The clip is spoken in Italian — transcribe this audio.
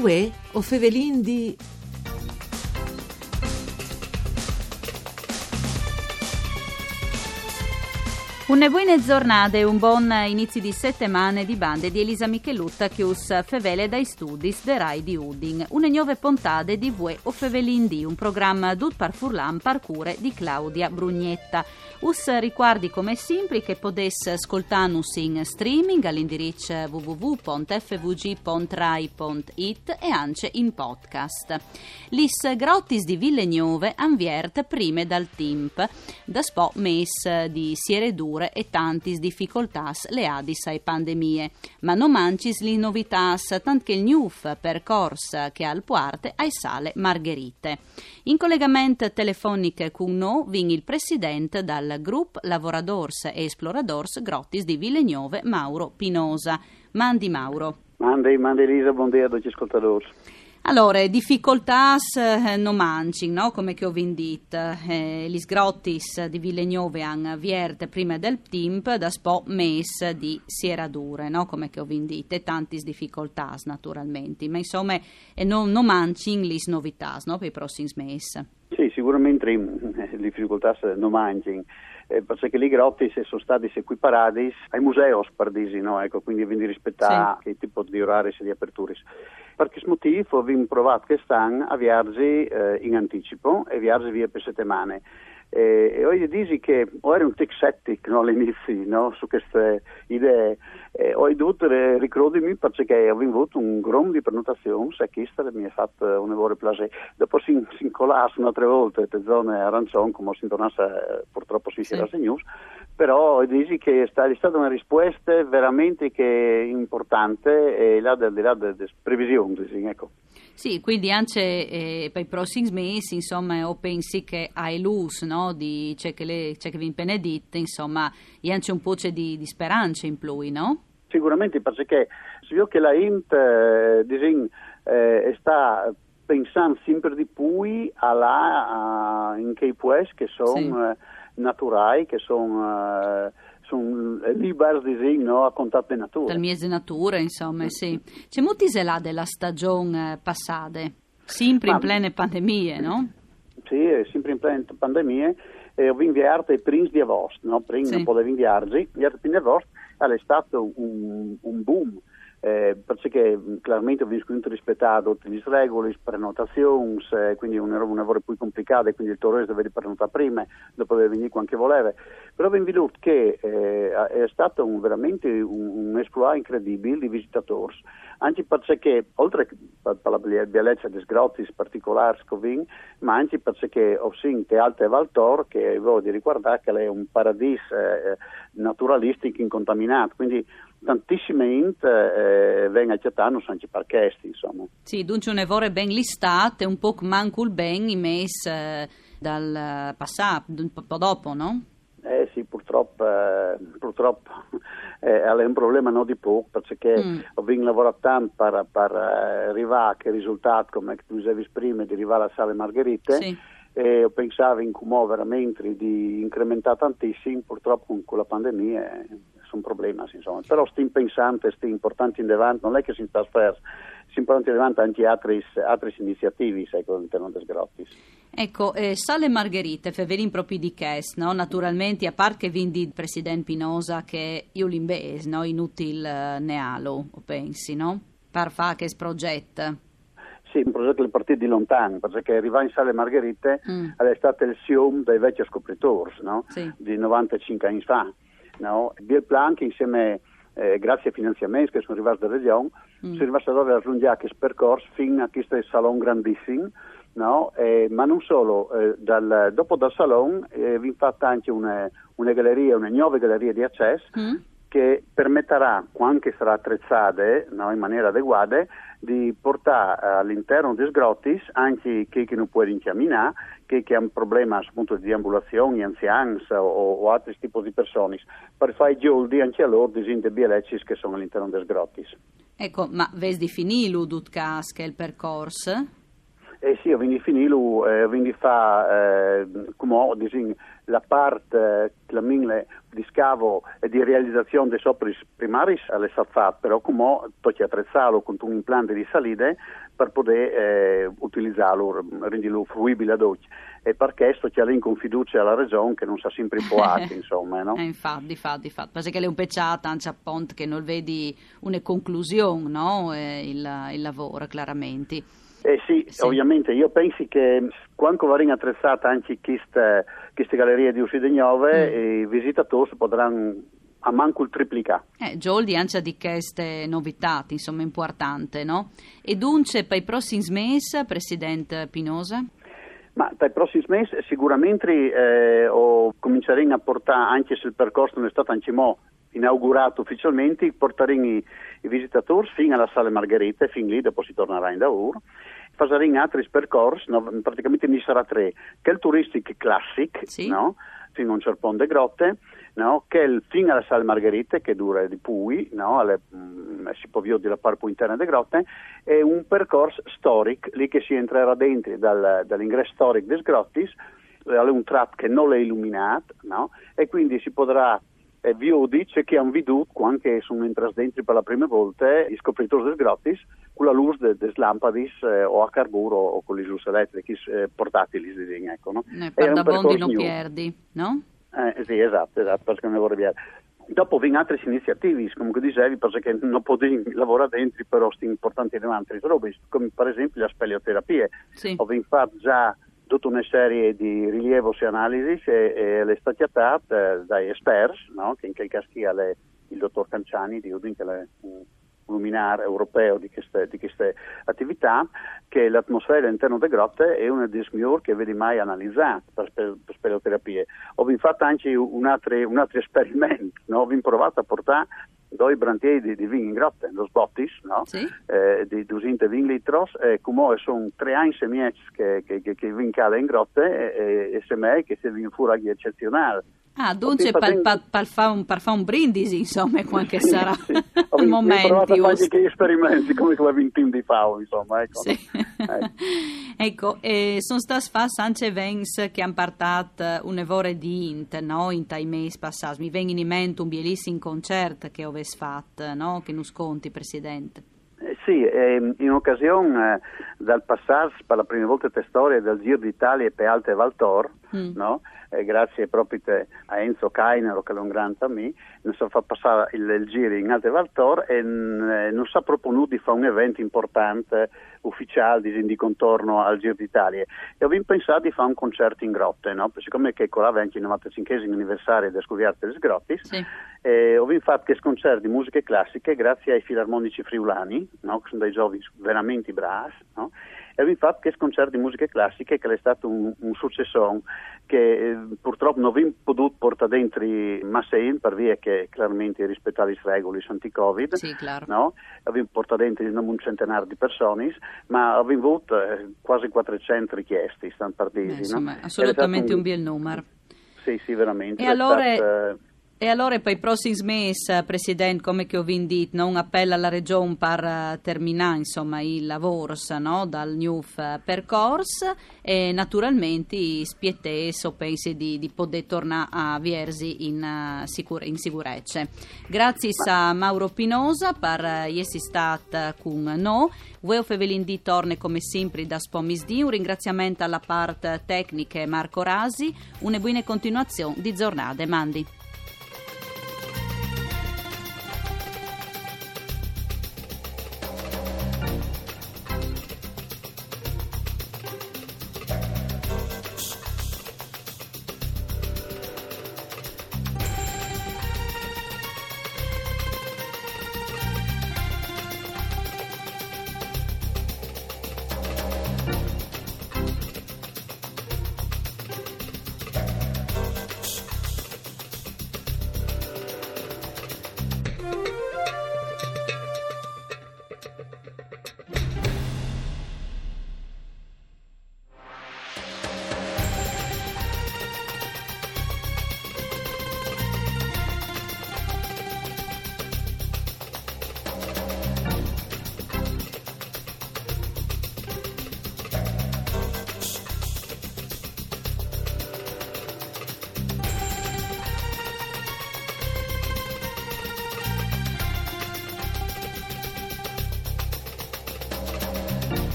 Uè, o fevelin di... Una buona giornata e un buon inizio di settimane di bande di Elisa Michelutta che us fevele dai studi de Rai di Udin. Una nuove puntate di Vue o Fevelindi, un programma dut par furlan parcure di Claudia Brugnetta. Us ricordi come sempre che potesse ascoltarnos in streaming all'indirizzo www.fvg.rai.it e anche in podcast. Lis grottis di Ville Nuove anviert prime dal TIMP, da spo mes di Siere Misure e tantis difficoltàs le adis ai pandemie. Ma non mancis li novitas, tant che il NUF percorsa che al puarte ai sale Margherite. In collegamento telefonico con noi vin il presidente dal Gruppo Lavoradors e Esploradors Grottis di Villeneuve, Mauro Pinosa. Mandi Mauro. Mandi, mandi Elisa, buongiorno a tutti gli ascoltatori. Allora, difficoltà eh, non mangi, no? come che ho vendito. Eh, gli sgrottis di Villeneuve hanno vierte prima del TIMP da spo mes di Sieradure, no? come che ho vendito, e tante difficoltà naturalmente, ma insomma eh, non, non mangi le novità no? per i prossimi mesi. Sì, sicuramente le eh, difficoltà non mangi eh, perché lì grotti sono stati equiparati ai musei pardisi, no? ecco, quindi quindi rispettare sì. che tipo di orari e di aperture. Per questo motivo abbiamo provato quest'anno a viaggiare eh, in anticipo e viaggiare via per settimane. E, e oggi dici che o ero un tech settic no, all'inizio no, su queste idee e ho dovuto ricordarmi perché ho avuto un grosso di prenotazioni e questo mi ha fatto un enorme piacere dopo si, si incolasse un'altra volta le zone arancione come si tornasse eh, purtroppo si sì. era news però dici che è stata una risposta veramente importante e là del, là delle previsioni ecco. Sì, quindi anche eh, per i prossimi mesi, insomma, o pensi che hai luz, no, di c'è che, le, c'è che vi impenedite, insomma, e anche un po' di, di speranza in più, no? Sicuramente, perché se io che la INT eh, disin, eh, sta pensando sempre di più alla, in che pues che sono sì. Eh, naturali, che sono... Eh, sono liberi no, a contatto di natura. Dal mese natura, insomma, sì. C'è molti là della stagione passata, sempre in plene pandemie, no? Sì, sempre in plene pandemie. E ho inviato i primi di agosto, no? Prima sì. non potevo inviarli, gli primi di agosto è stato un, un eh, perché chiaramente bisogna rispettare tutte le regole, le prenotazioni, eh, quindi è un, un lavoro più complicato, quindi il turista deve prenotare prima, dopo deve venire quando vuole. Però ben venuto che eh, è stato un, veramente un, un esploit incredibile di visitatori, anche perché, oltre per la bellezza dei sgrotti particolari, scovin, ma anche perché ho sentito altre Valtor che voglio ricordare che è un paradiso eh, naturalistico incontaminato, quindi tantissime int eh, vengono accettati anche parchesti, insomma. Sì, dunque un evore ben listate, un po' mancul ben in mes eh, dal passato, un po' dopo, no? Eh sì, purtroppo, eh, purtroppo eh, è un problema non di poco, perché mm. ho lavorato tanto per, per eh, arrivare a che risultato, come tu dicevi prima, di arrivare alla sala Margherite. Sì. E pensavo in come veramente di incrementare tantissimo, purtroppo con la pandemia sono problemi, insomma. Però sti pensante, sti importanti in davanti, non è che si sta sfers, si importanti in davanti anche altre, altre iniziative, sai, all'interno del Grottis. Ecco, eh, Sale Margherite, fevelin proprio di Chest, no? Naturalmente, a parte che vindi il Presidente Pinosa che io l'imbes, no? Inutil uh, nealo, pensi, no? Per fare che progetto. Sì, un progetto del partito di lontano, perché arrivare in Sale Margherite mm. è stato il sium dei vecchi scopritori, no? Sì. Di 95 anni fa no? Bill Plank insieme eh, grazie ai finanziamenti che sono arrivati dalla regione, mm. sono arrivati a raggiungere questo percorso fino a questo salone grandissimo, no? eh, ma non solo, eh, dal, dopo dal salone eh, vi fatta anche una, una, galleria, una nuova galleria di accesso mm. Che permetterà, quando sarà attrezzata no, in maniera adeguata, di portare all'interno dei sgrottis anche chi che non può incamminare, chi che ha un problema appunto di ambulazione, anziani o, o, altri tipi di persone, per fare gioldi anche a loro disinte bielecis che sono all'interno dei sgrottis. Ecco, ma vedi di finire Dutkas che è il percorso? Eh sì, quindi finito, eh, quindi fa, eh, come ho disin, la parte di scavo e di realizzazione dei sopri primari è stata fatta, però come tocca attrezzarlo con un impianto di salite per poter eh, utilizzarlo, renderlo fruibile ad oggi. E perché questo c'è in confiducia alla regione che non sa sempre poati, insomma. No? Eh, infatti, infatti, infatti. Perché è un peccato anche a Pont che non vedi una conclusione, no? eh, il, il lavoro, chiaramente. Eh sì, sì, ovviamente io penso che quando verranno attrezzate anche queste, queste gallerie di Usidegnove, mm. i visitatori potranno a manco il triplica. Eh, Gioldi anche di queste novità, insomma, importanti, no? E dunque, per i prossimi mesi, Presidente Pinosa? Ma per i prossimi mesi sicuramente eh, cominceremo a portare, anche se il percorso non è stato anche mo inaugurato ufficialmente, porteremo i, i visitatori fino alla Sala Margherita e fin lì dopo si tornerà in Daur. Faremo altri percorsi, no, praticamente ne sarà tre, che è il Touristic Classic, sì. no? fino a un punto de grotte, no? che è il fino alla Sala Margherita, che dura di Pui, no? Alle, mh, mm, si può vedere la parte interna delle grotte, e un percorso storico, lì che si entrerà dentro dal, dall'ingresso storico delle grottis, è un tratto che non è illuminato, no? e quindi si potrà eh, vi dice che hanno veduto, quando sono entrati dentro per la prima volta, i scopritori del grottis con la luce delle lampadis eh, o a carburo o con le luci elettriche eh, portatili, ecco, no? Ne parla bondi non perdi, no? Eh, sì, esatto, esatto, perché ne vorrei dire. Dopo vengono altre iniziative, come dicevi, perché non potevi lavorare dentro, però sono importanti altre robe, come per esempio le speleoterapie. Sì. Ho fatto già tutta una serie di rilievi e analisi e, e le state fatte eh, dai esperti, no? che in quel caso è il dottor Canciani di Udin, che è un luminare europeo di queste, di queste, attività, che l'atmosfera all'interno delle grotte è una delle migliori che vedi mai analizzata per, per, per speleoterapie. Ho fatto anche un altro, un altro esperimento, no? ho provato a portare due brantieri di, di vino in grotte, lo sbottis, no? sì. eh, di 220 litros, e come sono tre anni semieci che, che, che, che vincale in grotte e, e, e che si vincono fuori eccezionali. Ah, dunque per, per, per, fare un, per, fare un, brindisi, insomma, quando sarà sì. il momento. Ho provato qualche esperimenti come di team di Fao, insomma. Ecco, sì. ecco. ecco eh, sono stati fatti anche eventi che hanno portato un'evore di int, no? In tai mesi passati. Mi viene in mente un bellissimo concerto che avete fatto, no? Che non sconti, Presidente. Eh, sì, eh, in occasione eh, del passaggio per la prima volta in storia del Giro d'Italia e per Alte Valtor, mm. no? Eh, grazie proprio a Enzo Cainero che è un grande amico, non si fa passare il, il giro in Alte Valtor e eh, non è proponuto di fare un evento importante ufficiale di contorno al Giro d'Italia e ho pensato di fare un concerto in grotte, no? siccome che colava anche il 95 anniversario del Scoviarte delle Grotti, sì. Eh, ho fatto questo concerto di musiche classiche grazie ai filarmonici friulani, no? che sono dei giovani veramente bravi, no? e abbiamo fatto questo concerto di musiche classiche che è stato un, un successo che eh, purtroppo non abbiamo potuto portare dentro Massein per via che chiaramente rispettare le regole anti-Covid. Sì, claro. No? Abbiamo portato dentro un centinaio di persone, ma abbiamo avuto eh, quasi 400 richieste, stanno partiti. Beh, insomma, no? assolutamente un, un bel numero. Sì, sì, veramente. E allora... Stato, e allora per i prossimi mesi, Presidente, come che ho detto, no? un appello alla Regione per eh, terminare insomma, il lavoro no? dal NUF eh, percorso e naturalmente spiettese pensi di, di poter tornare a Viersi in, uh, sicur- in sicurezza. Grazie a Mauro Pinosa per essere stato con noi. Voi Fevelin torna come sempre da Spomisdi. Un ringraziamento alla parte tecnica Marco Rasi. Una buona continuazione di giornate. Mandi.